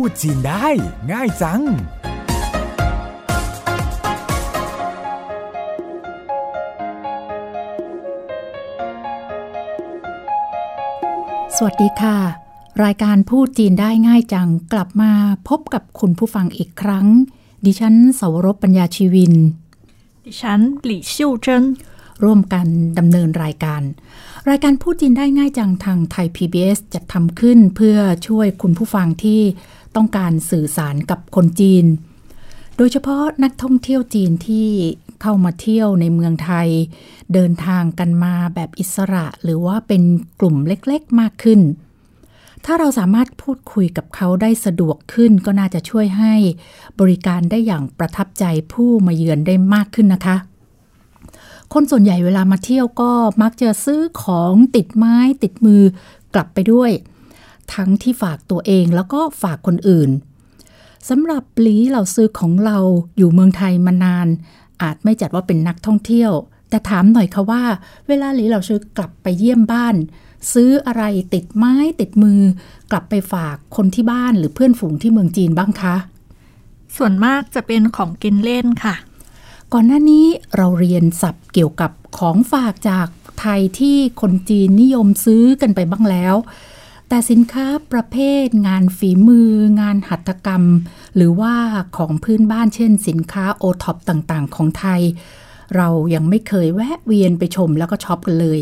พูดจีนได้ ง่ายจัง สวัสดีค่ะ รายการพูดจีนได้ง่ายจัง กลับมาพบกับคุณผู้ฟังอีกครั้ง ดิฉันสวรบปัญญาชีวิน ดิฉันหลี่ชิวเจิ้นร่วมกันดำเนินรายการ รายการพูดจีนได้ง่ายจังทางไทย PBS จัดทำขึ้นเพื่อช่วยคุณผู้ฟังที่ ต้องการสื่อสารกับคนจีน โดยเฉพาะนักท่องเที่ยวจีนที่เข้ามาเที่ยวในเมืองไทย เดินทางกันมาแบบอิสระหรือว่าเป็นกลุ่มเล็กๆมากขึ้น ถ้าเราสามารถพูดคุยกับเขาได้สะดวกขึ้นก็น่าจะช่วยให้บริการได้อย่างประทับใจผู้มาเยือนได้มากขึ้นนะคะคนส่วนใหญ่เวลามาเที่ยวก็มักจะซื้อของติดไม้ติดมือกลับไปด้วย ทั้งที่ฝากตัวเองแล้วก็ฝากคนอื่นสำหรับหลีเราซื้อของเราอยู่เมืองไทยมานาน อาจไม่จัดว่าเป็นนักท่องเที่ยว แต่ถามหน่อยค่ะว่า เวลาหลีเราซื้อกลับไปเยี่ยมบ้าน ซื้ออะไรติดไม้ติดมือ กลับไปฝากคนที่บ้านหรือเพื่อนฝูงที่เมืองจีนบ้างคะส่วนมากจะเป็นของกินเล่นค่ะ ก่อนหน้านี้เราเรียนศัพท์เกี่ยวกับของฝากจากไทยที่คนจีนนิยมซื้อกันไปบ้างแล้ว แต่สินค้าประเภทงานฝีมือ งานหัตถกรรม หรือว่าของพื้นบ้านเช่น สินค้าโอท็อปต่างๆ ของไทย เรายังไม่เคยแวะเวียนไปชมแล้วก็ช็อปกันเลย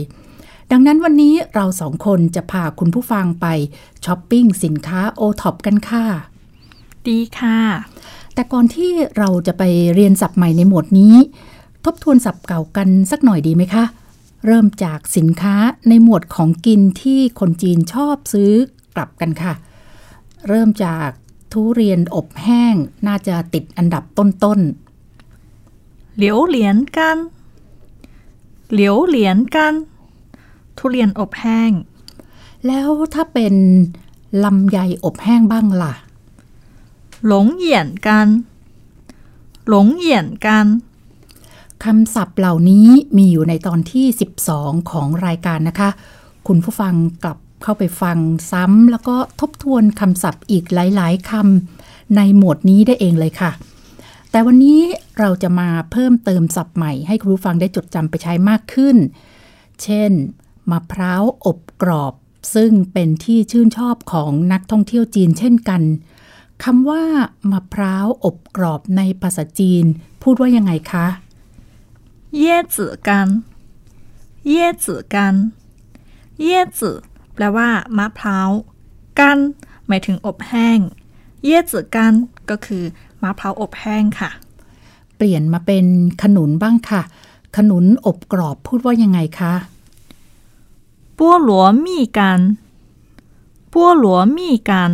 ดังนั้นวันนี้เราสองคนจะพาคุณผู้ฟังไปช้อปปิ้งสินค้าโอท็อปกันค่ะ ดีค่ะ แต่ก่อนที่เราจะไปเรียนศัพท์ใหม่ในหมวดนี้ ทบทวนศัพท์เก่ากันสักหน่อยดีไหมคะ เริ่มจากสินค้าในหมวดของกินที่คนจีนชอบซื้อกลับกันค่ะ เริ่มจากทุเรียนอบแห้งน่าจะติดอันดับต้นเหลียวเหรียญกันเหลียวเหรียญกัน ทุเรียนอบแห้งๆแล้วถ้าเป็นลำไยอบแห้งบ้างล่ะ หลงเหยียนกัน หลงเหยียนกัน คำศัพท์เหล่านี้มีอยู่ในตอนที่ 12 ของรายการนะคะ คุณผู้ฟังกลับเข้าไปฟังซ้ำแล้วก็ทบทวนคำศัพท์อีกหลาย ๆคำในหมวดนี้ได้เองเลยค่ะ แต่วันนี้เราจะมาเพิ่มเติมศัพท์ใหม่ให้คุณผู้ฟังได้จดจำไปใช้มากขึ้น เช่น มะพร้าวอบกรอบ ซึ่งเป็นที่ชื่นชอบของนักท่องเที่ยวจีนเช่นกันคำว่ามะพร้าวอบกรอบในภาษาจีน พูดว่ายังไงคะ เย่จือกันเย่จือกันเย่จือแปลว่ามะพร้าวกันหมายถึงอบแห้ง เย่จือกันก็คือมะพร้าวอบแห้งค่ะ เปลี่ยนมาเป็นขนุนบ้างค่ะ ขนุนอบกรอบพูดว่ายังไงคะปัวหลัวมี่กันปัวหลัวมี่กัน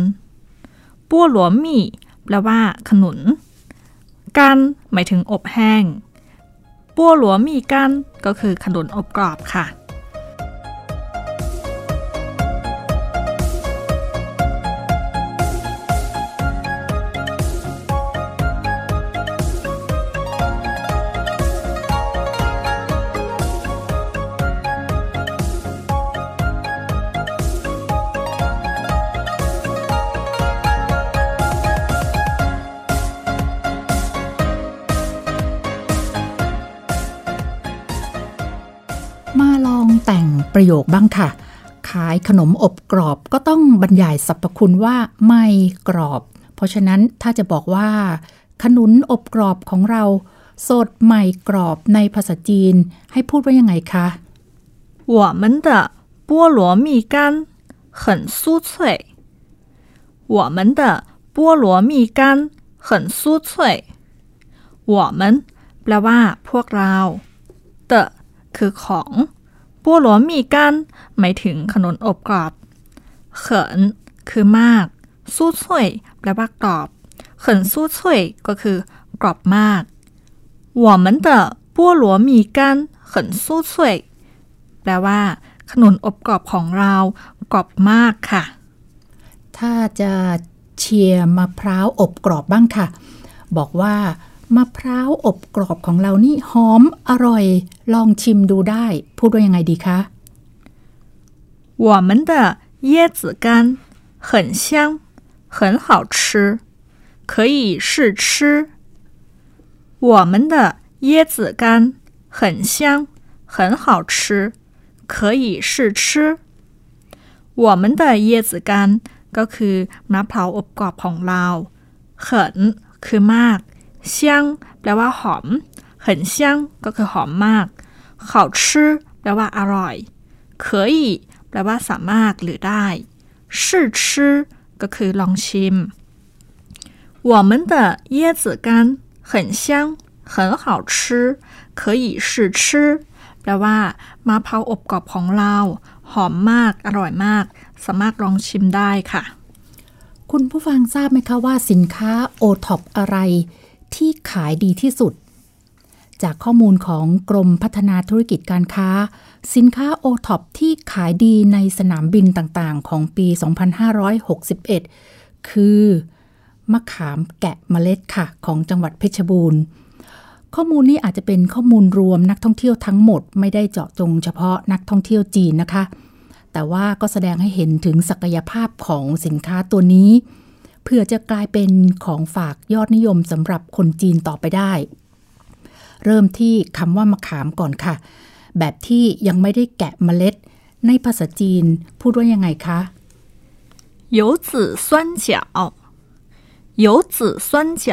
ปัวหลัวมี่แปลว่า ขนุน กันหมายถึงอบแห้ง ปัวหลัวมีกันก็คือขนุนอบกรอบค่ะ ประโยคบ้างค่ะ ขายขนมอบกรอบก็ต้องบรรยายสรรพคุณว่าไม่กรอบ เพราะฉะนั้นถ้าจะบอกว่า ขนุนอบกรอบของเรา สดใหม่กรอบในภาษาจีน ให้พูดว่ายังไงคะ 我们的菠萝蜜干很酥脆。我们的菠萝蜜干很酥脆。我们แปลว่า พวกเรา的คือของ ปัวหลัวมีกันหมายถึงขนมอบกรอบเขินคือมาก สู้ช่วยแปลว่ากรอบเขินสู้ช่วยก็คือกรอบมาก我们的菠萝蜜干很酥脆แปลว่า ขนมอบกรอบของเรากรอบมากค่ะ ถ้าจะเชียร์มะพร้าวอบกรอบบ้างค่ะ บอกว่า มะพร้าวอบกรอบของเรานี่หอมอร่อย ลองชิมดูได้ พูดว่ายังไงดีคะ 我们的椰子干很香， 很好吃，可以试吃。我们的椰子干很香，很好吃，可以试吃。我们的椰子干ก็คือมะพร้าวอบกรอบของเราเขินคือมาก เซียงแปลว่าหอมเขินเซียงก็คือหอมมาก好吃แปลว่าอร่อย可以แปลว่าสามารถหรือได้试吃ก็คือลองชิม我们的椰子干很香很好吃可以试吃แปลว่ามะพร้าวอบกรอบของเรา หอมมาก อร่อยมาก สามารถลองชิมได้ค่ะ คุณผู้ฟังทราบไหมคะว่าสินค้าโอท็อปอะไร ที่ขายดีที่สุด จากข้อมูลของกรมพัฒนาธุรกิจการค้า สินค้าโอท็อปที่ขายดีในสนามบินต่างๆ ของปี 2561 คือ มะขามแกะเมล็ดค่ะ ของจังหวัดเพชรบูรณ์ข้อมูลนี้อาจจะเป็นข้อมูลรวมนักท่องเที่ยวทั้งหมดไม่ได้เจาะจงเฉพาะนักท่องเที่ยวจีนนะคะ แต่ว่าก็แสดงให้เห็นถึงศักยภาพของสินค้าตัวนี้ เพื่อจะกลายเป็นของฝากยอดนิยมสำหรับคนจีนต่อไปได้ เริ่มที่คำว่ามะขามก่อนค่ะ แบบที่ยังไม่ได้แกะเมล็ด ในภาษาจีนพูดว่ายังไงคะ 有子酸角有子酸角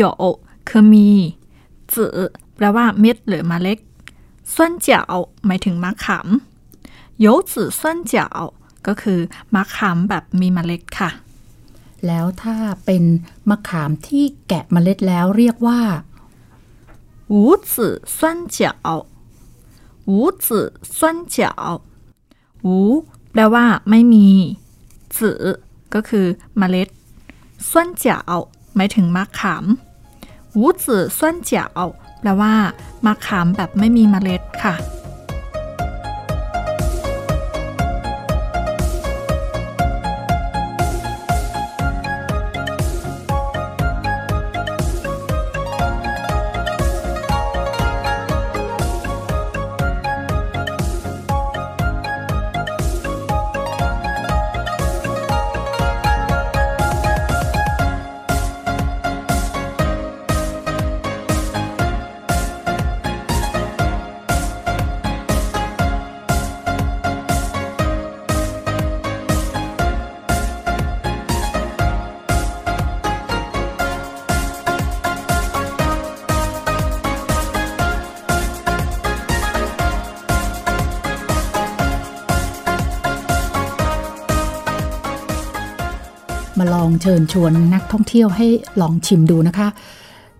有คือมีจืแปลว่าเม็ดหรือเมล็ด酸角หมายถึงมะขาม有子酸角ก็คือมะขามแบบมีเมล็ดค่ะ แล้วถ้าเป็นมะขามที่แกะเมล็ดแล้วเรียกว่า 无子酸角无子酸角无แปลว่าไม่มีจืก็คือเมล็ด酸角หมายถึงมะขาม无子酸角แปลว่ามะขามแบบไม่มีเมล็ดค่ะ องเชิญชวนนักท่องเที่ยวให้ลองชิมดูนะคะ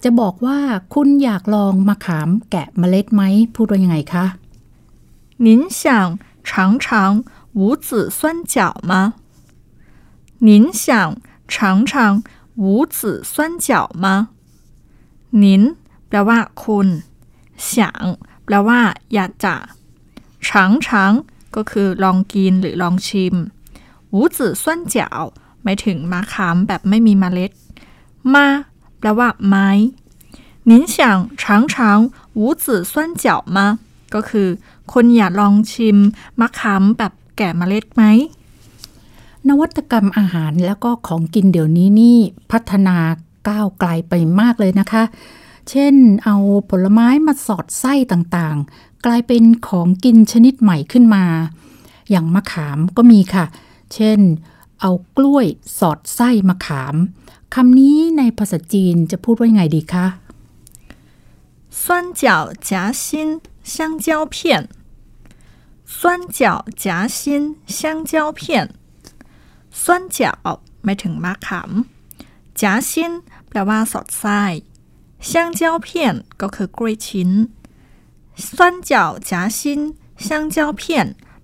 จะบอกว่าคุณอยากลองมะขามแกะเมล็ดไหม พูดว่ายังไงคะ 您想尝尝无籽酸角吗？您想尝尝无籽酸角吗？您แปลว่าคุณ想แปลว่า อยากจะ尝尝ก็คือลองกินหรือลองชิม无籽酸角 หมายถึงมะขามแบบไม่มีเมล็ด มาแปลว่าไม้您想尝尝无籽酸角吗ก็คือ คนอยากลองชิมมะขามแบบแก่เมล็ดไหม นวัตกรรมอาหารแล้วก็ของกินเดี๋ยวนี้นี่พัฒนาก้าวไกลไปมากเลยนะคะ เช่นเอาผลไม้มาสอดไส้ต่างๆ กลายเป็นของกินชนิดใหม่ขึ้นมา อย่างมะขามก็มีค่ะ เช่น เอากล้วยสอดไส้มะขามคำนี้ในภาษาจีนจะพูดว่ายังไงดีคะ 酸角夹心香蕉片，酸角夹心香蕉片酸角หมายถึงมะขาม夹心แปลว่าสอดไส้香蕉片ก็คือกล้วยชิ้น酸角夹心香蕉片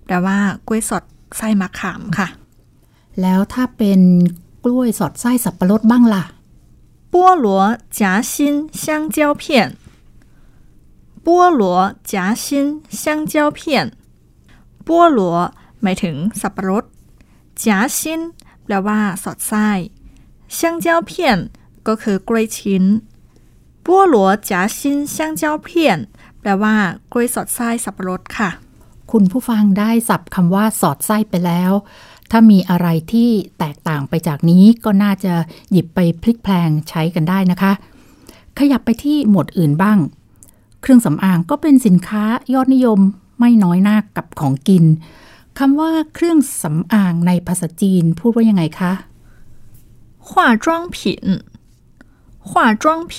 แปลว่ากล้วยสอดไส้มะขามค่ะ แล้วถ้าเป็นกล้วยสอดไส้สับปะรดบ้างล่ะ 菠萝夹心香蕉片，菠萝夹心香蕉片，菠萝หมายถึงสับปะรด夹心แปลว่าสอดไส้香蕉片ก็คือกล้วยชิ้น菠萝夹心香蕉片แปลว่ากล้วยสอดไส้สับปะรดค่ะ ค คุณผู้ฟังได้สับคำว่าสอดไส้ไปแล้ว ถ้ามีอะไรที่แตกต่างไปจากนี้ก็น่าจะหยิบไปพลิกแพลงใช้กันได้นะคะ ขยับไปที่หมวดอื่นบ้าง เครื่องสำอางก็เป็นสินค้ายอดนิยมไม่น้อยหน้ากับของกินคำว่าเครื่องสำอางในภาษาจีนพูดว่ายังไงคะ化妆品化妆品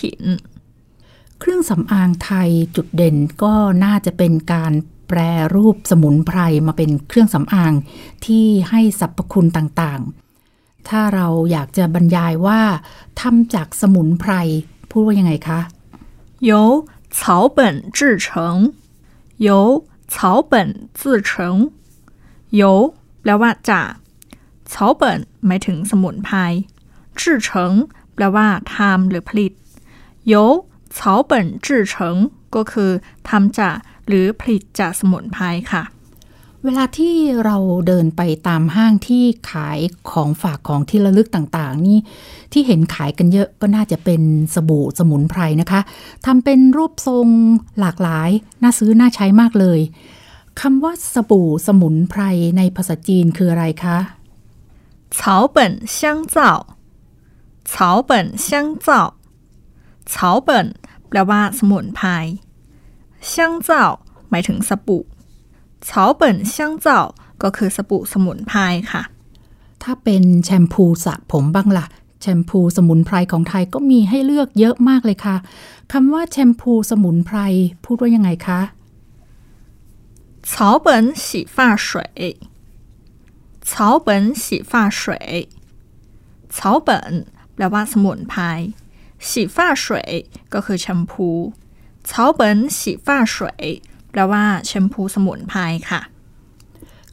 เครื่องสำอางไทยจุดเด่นก็น่าจะเป็นการ แปรรูปสมุนไพรมาเป็นเครื่องสำอางที่ให้สรรพคุณต่างๆ ถ้าเราอยากจะบรรยายว่าทำจากสมุนไพรพูดว่ายังไงคะ由草本制成由草本制成由แปลว่าจาก草本หมายถึงสมุนไพร制成แปลว่าทำหรือผลิต由草本制成ก็คือทำจาก หรือผลิตจากสมุนไพรค่ะ เวลาที่เราเดินไปตามห้างที่ขายของฝากของที่ระลึกต่างๆ นี่ที่เห็นขายกันเยอะก็น่าจะเป็นสบู่สมุนไพรนะคะทำเป็นรูปทรงหลากหลาย น่าซื้อน่าใช้มากเลยคำว่าสบู่สมุนไพรในภาษาจีนคืออะไรคะ草本香皂草本香皂草本แปลว่าสมุนไพร ช่างเจ้าหมายถึงสบู่เฉาเปิ่นช่างเจ้าก็คือสบู่สมุนไพรค่ะ ถ้าเป็นแชมพูสระผมบ้างละ่ะ แชมพูสมุนไพรของไทยก็มีให้เลือกเยอะมากเลยค่ะคำว่าแชมพูสมุนไพรพูดว่ายังไงคะเฉาเปิ่นสีฟ้าสวเปิ่นสีฟ้าสวเปิ่แปลว่าสมุนไพรสีฟ้าก็คือแชมพู 草本洗发水แปลว่าแชมพูสมุนไพรค่ะ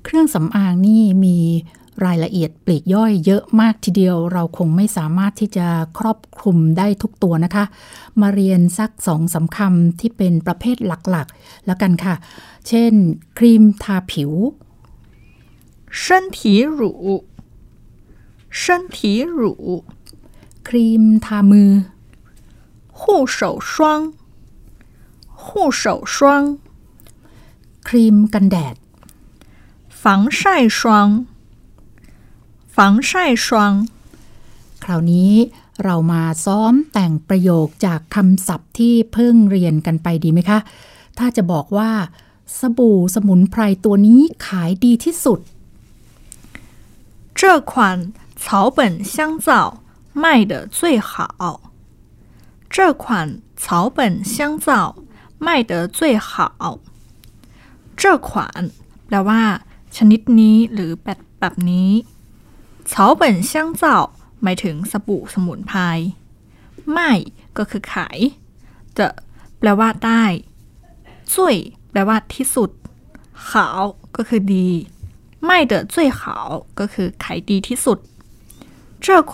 เครื่องสำอางนี่มีรายละเอียดปลีกย่อยเยอะมากทีเดียวเราคงไม่สามารถที่จะครอบคลุมได้ทุกตัวนะคะ มาเรียนสักสองสาคำที่เป็นประเภทหลักๆ แล้วกันค่ะ เช่น ครีมทาผิว身体乳身体乳ครีมทามือ护手霜 护手霜ครีมกันแดด防晒霜防晒霜คราวนี้เรามาซ้อมแต่งประโยคจากคำศัพท์ที่เพิ่งเรียนกันไปดีไหมคะ ถ้าจะบอกว่า สบู่สมุนไพรตัวนี้ขายดีที่สุด这款草本香皂卖得最好这款草本香皂 卖得最好这款แปลว่า ชนิดนี้หรือแบบแบบนี้草本香皂หมายถึงสบู่สมุนไพรไม่ก็คือขายจะแปลว่าได้จุยแปลว่าที่สุดขาวก็คือดีไม่เด最好ก็คือขายดีที่สุด这款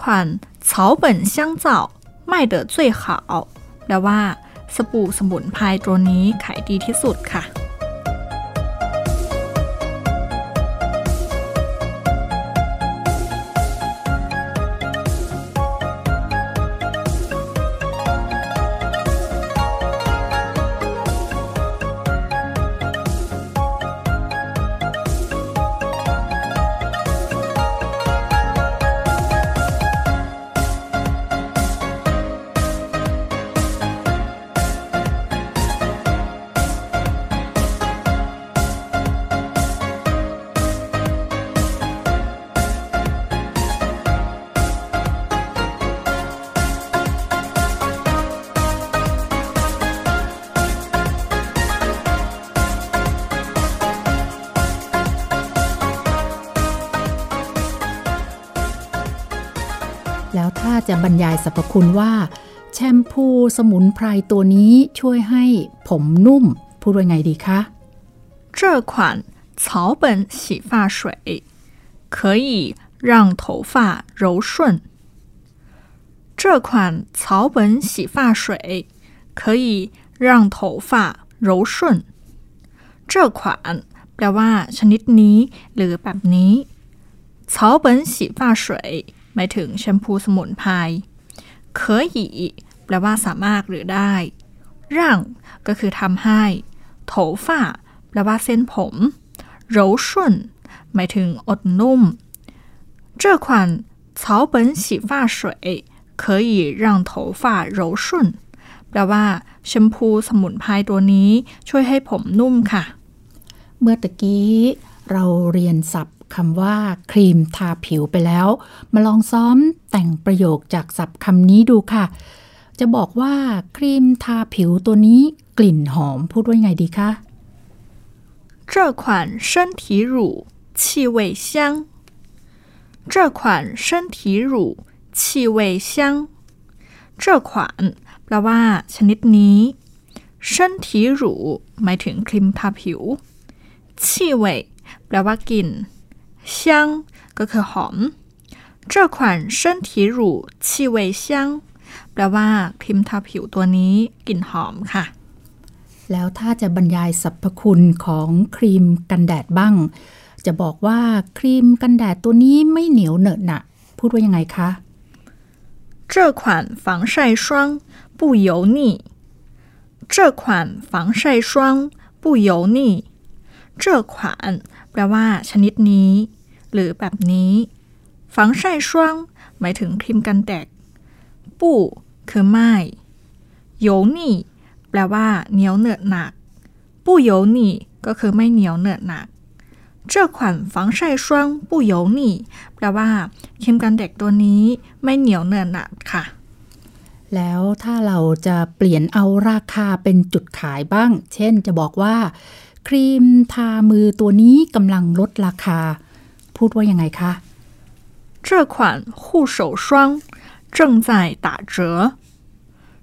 草本香皂ไม่เดอ最好แปลว่า สบู่สมุนไพรตัวนี้ขายดีที่สุดค่ะ บรรยายสรรพคุณว่า แชมพูสมุนไพรตัวนี้ช่วยให้ผมนุ่ม พูดว่าไงดีคะ这款草本洗发水可以让头发柔顺这款草本洗发水可以让头发柔顺这款แปลว่า ชนิดนี้ หรือแบบนี้草本洗发水 หมายถึงแชมพูสมุนไพรเคยหยีแปลว่าสามารถหรือได้ ร่างก็คือทำให้ โถฝ้าแปลว่าเส้นผม 柔顺หมายถึงอดนุ่ม这款草本洗发水可以让头发柔顺แปลว่าแชมพูสมุนไพรตัวนี้ช่วยให้ผมนุ่มค่ะ เมื่อตะกี้เราเรียนศัพท์ คำว่า ครีมทาผิวไปแล้ว มาลองซ้อมแต่งประโยคจากศัพท์คำนี้ดูค่ะ จะบอกว่า ครีมทาผิวตัวนี้กลิ่นหอมพูดว่าไงดีคะ 这款身体乳气味香这款身体乳气味香这款แปลว่า ชนิดนี้身体乳หมายถึงครีมทาผิว气味แปลว่ากลิ่น 香ก็คือหอม这款身体乳气味香แปลว่าครีมทาผิวตัวนี้กลิ่นหอมค่ะ แล้วถ้าจะบรรยายสรรพคุณของครีมกันแดดบ้าง จะบอกว่าครีมกันแดดตัวนี้ไม่เหนียวเหนอะหนะพูดว่ายังไงคะ 这款防晒霜不油腻。这款防晒霜不油腻。这款แปลว่า ชนิดนี้ หรือแบบนี้ฝังไช่ช่วงหมายถึงครีมกันแดดปู่คือไม่โยนี่แปลว่าเหนียวเหนอะหนักปู่โยนี่ก็คือไม่เหนียวเหนอะหนัก这款防晒霜不油腻แปลว่าครีมกันแดดตัวนี้ไม่เหนียวเหนอะหนักค่ะ แล้วถ้าเราจะเปลี่ยนเอาราคาเป็นจุดขายบ้าง เช่นจะบอกว่า ครีมทามือตัวนี้กำลังลดราคา พูดว่ายังไงคะ 这款护手霜正在打折。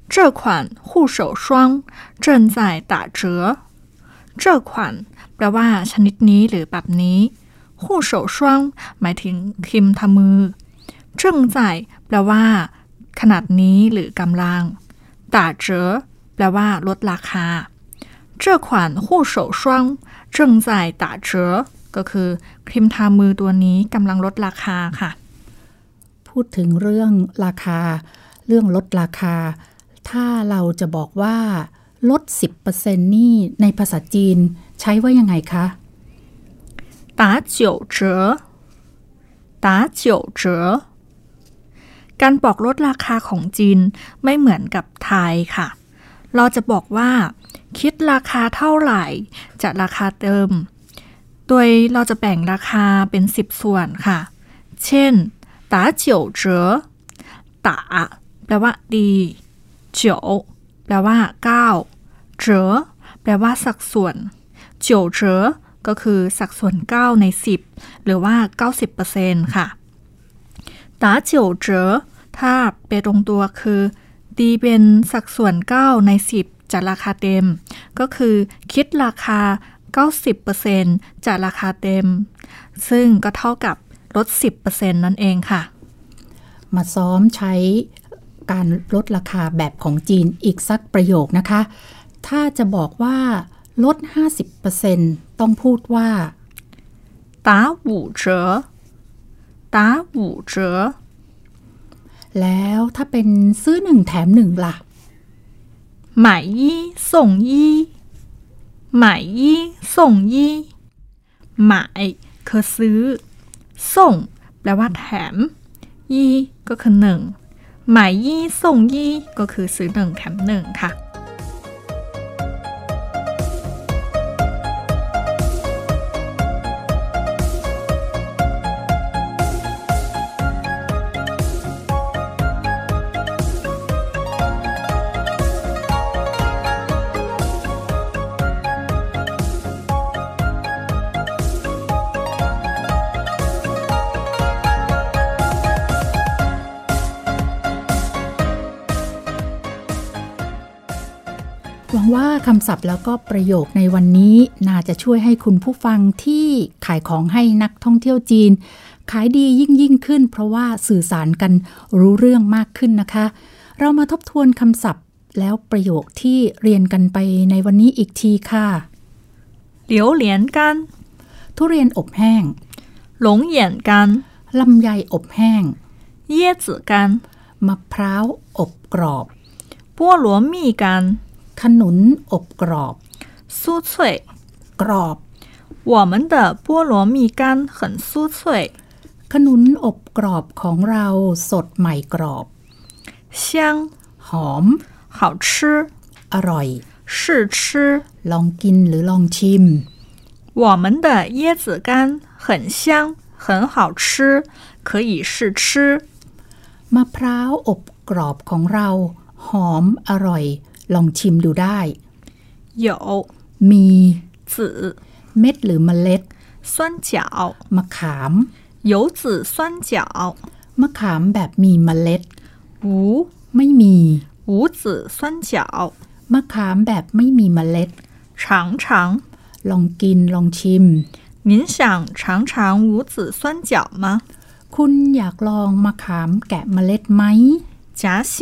这款护手霜正在打折。这款แปลว่า ชนิดนี้หรือแบบนี้护手霜หมายถึงครีมทามือ正在แปลว่า ขนาดนี้หรือกำลัง打折แปลว่า ลดราคา这款护手霜正在打折 ก็คือครีมทามือตัวนี้กำลังลดราคาค่ะ พูดถึงเรื่องราคา เรื่องลดราคา ถ้าเราจะบอกว่า ลด 10%นี่ในภาษาจีนใช้ว่ายังไงคะ 打九折打九折การบอกลดราคาของจีนไม่เหมือนกับไทยค่ะ เราจะบอกว่า คิดราคาเท่าไหร่จากราคาเดิม โดยเราจะแบ่งราคาเป็น 10 ส่วนค่ะ เช่นตาเจียวเจอตาแปลว่าดีเจียวแปลว่าเก้าเจอแปลว่าสัดส่วนเจียวเจอก็คือสัดส่วน 9 ใน 10 หรือว่า 90%ค่ะตาเจียวเจอถ้าไปตรงตัวคือดีเป็นสัดส่วน 9 ใน 10จากราคาเต็ม ก็คือคิดราคา 90%จากราคาเต็ม ซึ่งก็เท่ากับลด 10%นั่นเองค่ะ มาซ้อมใช้การลดราคาแบบของจีนอีกสักประโยคนะคะ ถ้าจะบอกว่าลด 50%ต้องพูดว่า 打五折打五折 แล้วถ้าเป็นซื้อหนึ่งแถมหนึ่งล่ะ 买一送一买一送一 หมายยี่ส่งยี่ หมายคือซื้อ ส่ง แปลว่าแถม ยี่ก็คือหนึ่งหมายยี่ส่งยี่ก็คือซื้อหนึ่งแถมหนึ่งค่ะ วังว่าคำศัพท์แล้วก็ประโยคในวันนี้น่าจะช่วยให้คุณผู้ฟังที่ขายของให้นักท่องเที่ยวจีน ขายดียิ่งยิ่งขึ้น เพราะว่าสื่อสารกันรู้เรื่องมากขึ้นนะคะ เรามาทบทวนคำศัพท์แล้วประโยคที่เรียนกันไปในวันนี้อีกทีค่ะเหลียวเหรียญกัน ทุเรียนอบแห้งหลงเหยียนกันลำไยอบแห้ง เย่จือกันมะพร้าวอบกรอบบัวหลวมี่กัน ขนุนอบกรอบ สู้ช่วย กรอบ 乌 我们的菠萝蜜干很酥脆， ขนุนอบกรอบของเราสดใหม่กรอบ 香， หอม 好吃， อร่อย 试吃。 ลองกินหรือลองชิม 我们的椰子干很香，很好吃，可以试吃。 มะพร้าวอบกรอบของเรา หอมอร่อย ลองชิมดูได้ 有 มี 籽、 เม็ดหรือเมล็ด 酸角、 มะขาม 有籽酸角， มะขามแบบมีเมล็ด 无 ไม่มี 无籽酸角， มะขามแบบไม่มีเมล็ด 尝尝。 ลองกินลองชิม 您想尝尝无籽酸角吗？ คุณอยากลองมะขามแกะเมล็ดไหม 夹心、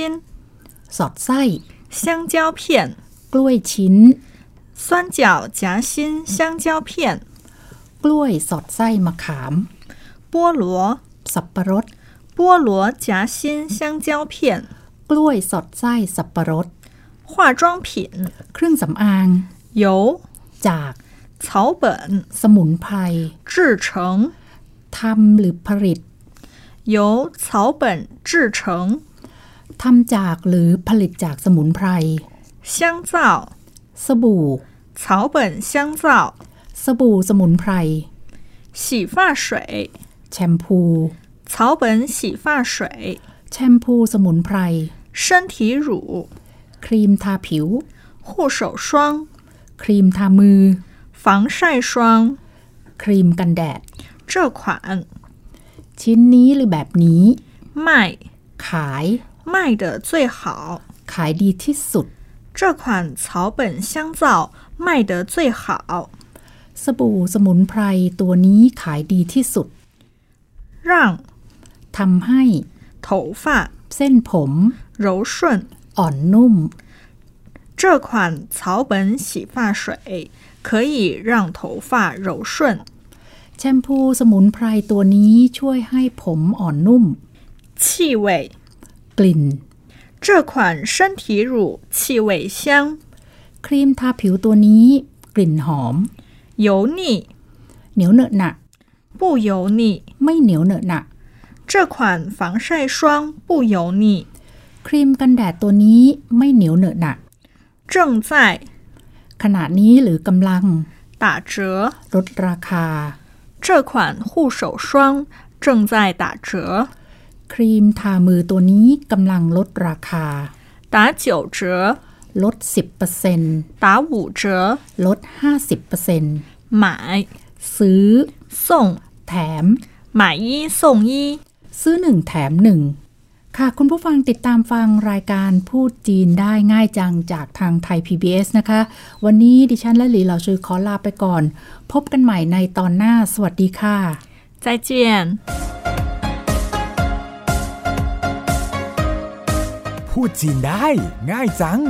สอดไส้ 香蕉片、 กล้วยชิ้น 酸角夹心香蕉片、 กล้วยสอดไส้มะขาม 菠萝、 สับปะรด 菠萝夹心香蕉片、 กล้วยสอดไส้สับปะรด 化妆品、 เครื่องสำอาง 油、 จาก 草本、 สมุนไพร 制成。 ทำหรือผลิต 由草本制成， ทำจากหรือผลิตจากสมุนไพร 香皂、 สบู่ 草本香皂、 สบู่สมุนไพร 洗发水、 แชมพู 草本洗发水、 แชมพูสมุนไพร 身体乳、 ครีมทาผิว 护手霜、 ครีมทามือ 防晒霜。 ครีมกันแดด 这款 ชิ้นนี้หรือแบบนี้ 卖 ขาย 卖的最好， ขายดีที่สุด 这款草本香皂卖得最好。 สบู่สมุนไพรตัวนี้ขายดีที่สุด 让 ทำให้ 头发 เส้นผม 柔顺。 อ่อนนุ่ม 这款草本洗发水可以让头发柔顺。 แชมพูสมุนไพรตัวนี้ช่วยให้ผมอ่อนนุ่ม 气味， กลิ่น 这款身体乳气味香， ครีมทาผิวตัวนี้ กลิ่นหอม 油腻 เหนียวเหนอะหนะ 不油腻。 ไม่เหนียวเหนอะหนะ 这款防晒霜不油腻， ครีมกันแดดตัวนี้ไม่เหนียวเหนอะหนะ 正在 ขณะนี้หรือกำลัง 打折。 ลดราคา 这款护手霜正在打折， ครีมทามือตัวนี้กำลังลดราคา 打九折， ลด 10% 打五折。 ลด 50% 买 ซื้อ 送 แถม 买一送一。 ซื้อหนึ่งแถมหนึ่ง ค่ะ คุณผู้ฟังติดตามฟังรายการพูดจีนได้ง่ายจังจากทางไทย PBS นะคะ วันนี้ดิฉันและหลีเหล่าชื่อขอลาไปก่อน พบกันใหม่ในตอนหน้า สวัสดีค่ะ 再见。 พูดจีนได้ ง่ายจัง